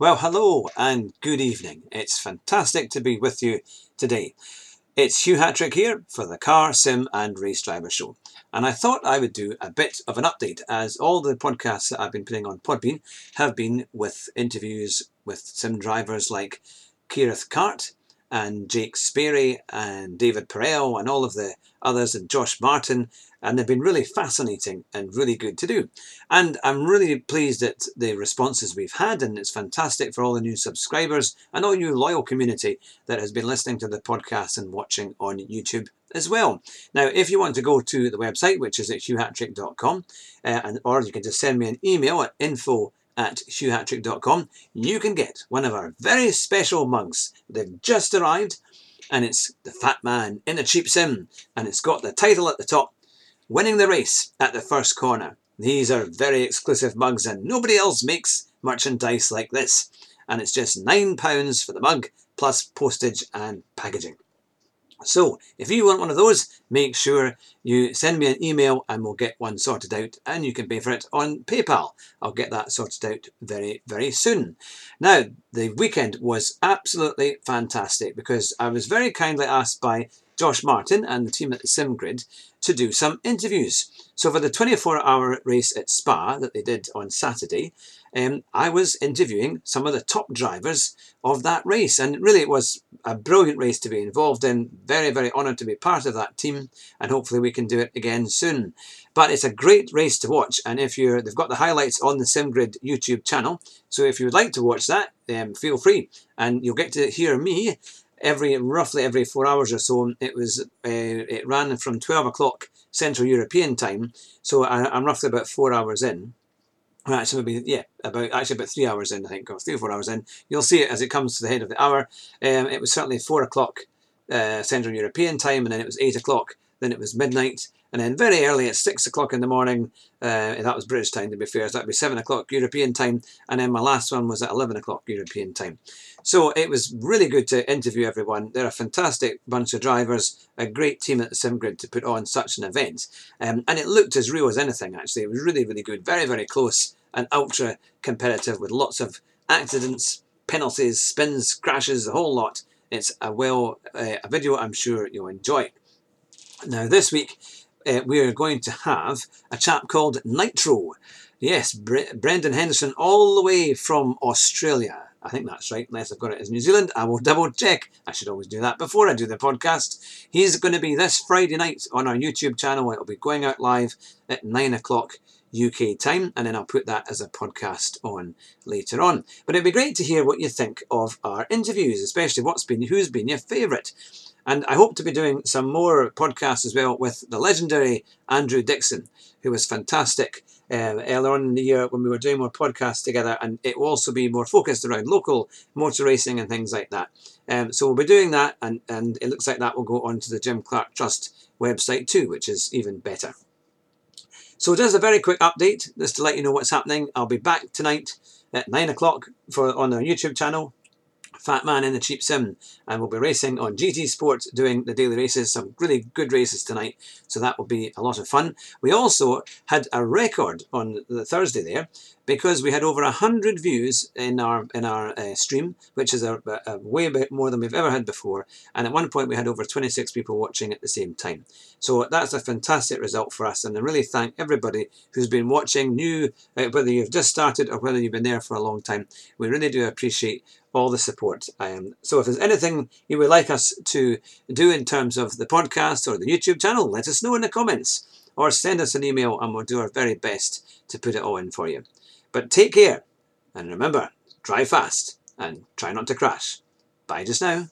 Well, hello and good evening. It's fantastic to be with you today. It's Hugh Hatrick here for the Car, Sim and Race Driver Show. And I thought I would do a bit of an update as all the podcasts that I've been putting on Podbean have been with interviews with sim drivers like Keirith Cart and Jake Sperry and David Perel and all of the others and Josh Martin and they've been really fascinating and really good to do. And I'm really pleased at the responses we've had, and it's fantastic for all the new subscribers and all you loyal community that has been listening to the podcast and watching on YouTube as well. Now, if you want to go to the website, which is at hughhatrick.com, uh, and or you can just send me an email at info at hughhatrick.com, you can get one of our very special mugs. They've just arrived, and it's the Fat Man in a Cheap Sim, and it's got the title at the top winning the race at the first corner. These are very exclusive mugs and nobody else makes merchandise like this. And it's just £9 for the mug plus postage and packaging. So if you want one of those, make sure you send me an email and we'll get one sorted out and you can pay for it on PayPal. I'll get that sorted out very, very soon. Now, the weekend was absolutely fantastic because I was very kindly asked by Josh Martin and the team at SimGrid to do some interviews. So for the 24-hour race at Spa that they did on Saturday, um, I was interviewing some of the top drivers of that race. And really it was a brilliant race to be involved in. Very, very honoured to be part of that team. And hopefully we can do it again soon. But it's a great race to watch. And if you're, they've got the highlights on the SimGrid YouTube channel. So if you would like to watch that, um, feel free. And you'll get to hear me every roughly every four hours or so. It was uh, it ran from 12 o'clock Central European time. So I, am roughly about four hours in. Actually, maybe yeah, about actually about three hours in, I think, or three or four hours in. You'll see it as it comes to the head of the hour. Um, it was certainly four o'clock uh, Central European time, and then it was eight o'clock. Then it was midnight, and then very early at six o'clock in the morning. Uh, that was British time, to be fair. So that'd be seven o'clock European time, and then my last one was at eleven o'clock European time. So it was really good to interview everyone. They're a fantastic bunch of drivers, a great team at the SimGrid to put on such an event, um, and it looked as real as anything. Actually, it was really, really good, very, very close and ultra competitive with lots of accidents, penalties, spins, crashes, the whole lot. It's a well uh, a video I'm sure you'll enjoy. Now this week uh, we're going to have a chap called Nitro. Yes, Bre Brendan Henderson all the way from Australia. I think that's right, unless I've got it as New Zealand. I will double check. I should always do that before I do the podcast. He's going to be this Friday night on our YouTube channel. It'll be going out live at 9 o'clock UK time, and then I'll put that as a podcast on later on. But it'd be great to hear what you think of our interviews, especially what's been who's been your favourite. And I hope to be doing some more podcasts as well with the legendary Andrew Dixon, who was fantastic uh, earlier on in the year when we were doing more podcasts together, and it will also be more focused around local motor racing and things like that. Um, so we'll be doing that, and, and it looks like that will go onto the Jim Clark Trust website too, which is even better. So just a very quick update, just to let you know what's happening. I'll be back tonight at 9 o'clock for on our YouTube channel Fat Man in the Cheap Sim, and we'll be racing on GT Sport doing the daily races, some really good races tonight, so that will be a lot of fun. We also had a record on the Thursday there, because we had over 100 views in our in our uh, stream, which is a, a, way bit more than we've ever had before, and at one point we had over 26 people watching at the same time. So that's a fantastic result for us, and I really thank everybody who's been watching, new, uh, whether you've just started or whether you've been there for a long time. We really do appreciate all the support. Um, so if there's anything you would like us to do in terms of the podcast or the YouTube channel, let us know in the comments or send us an email and we'll do our very best to put it all in for you. But take care and remember, drive fast and try not to crash. Bye just now.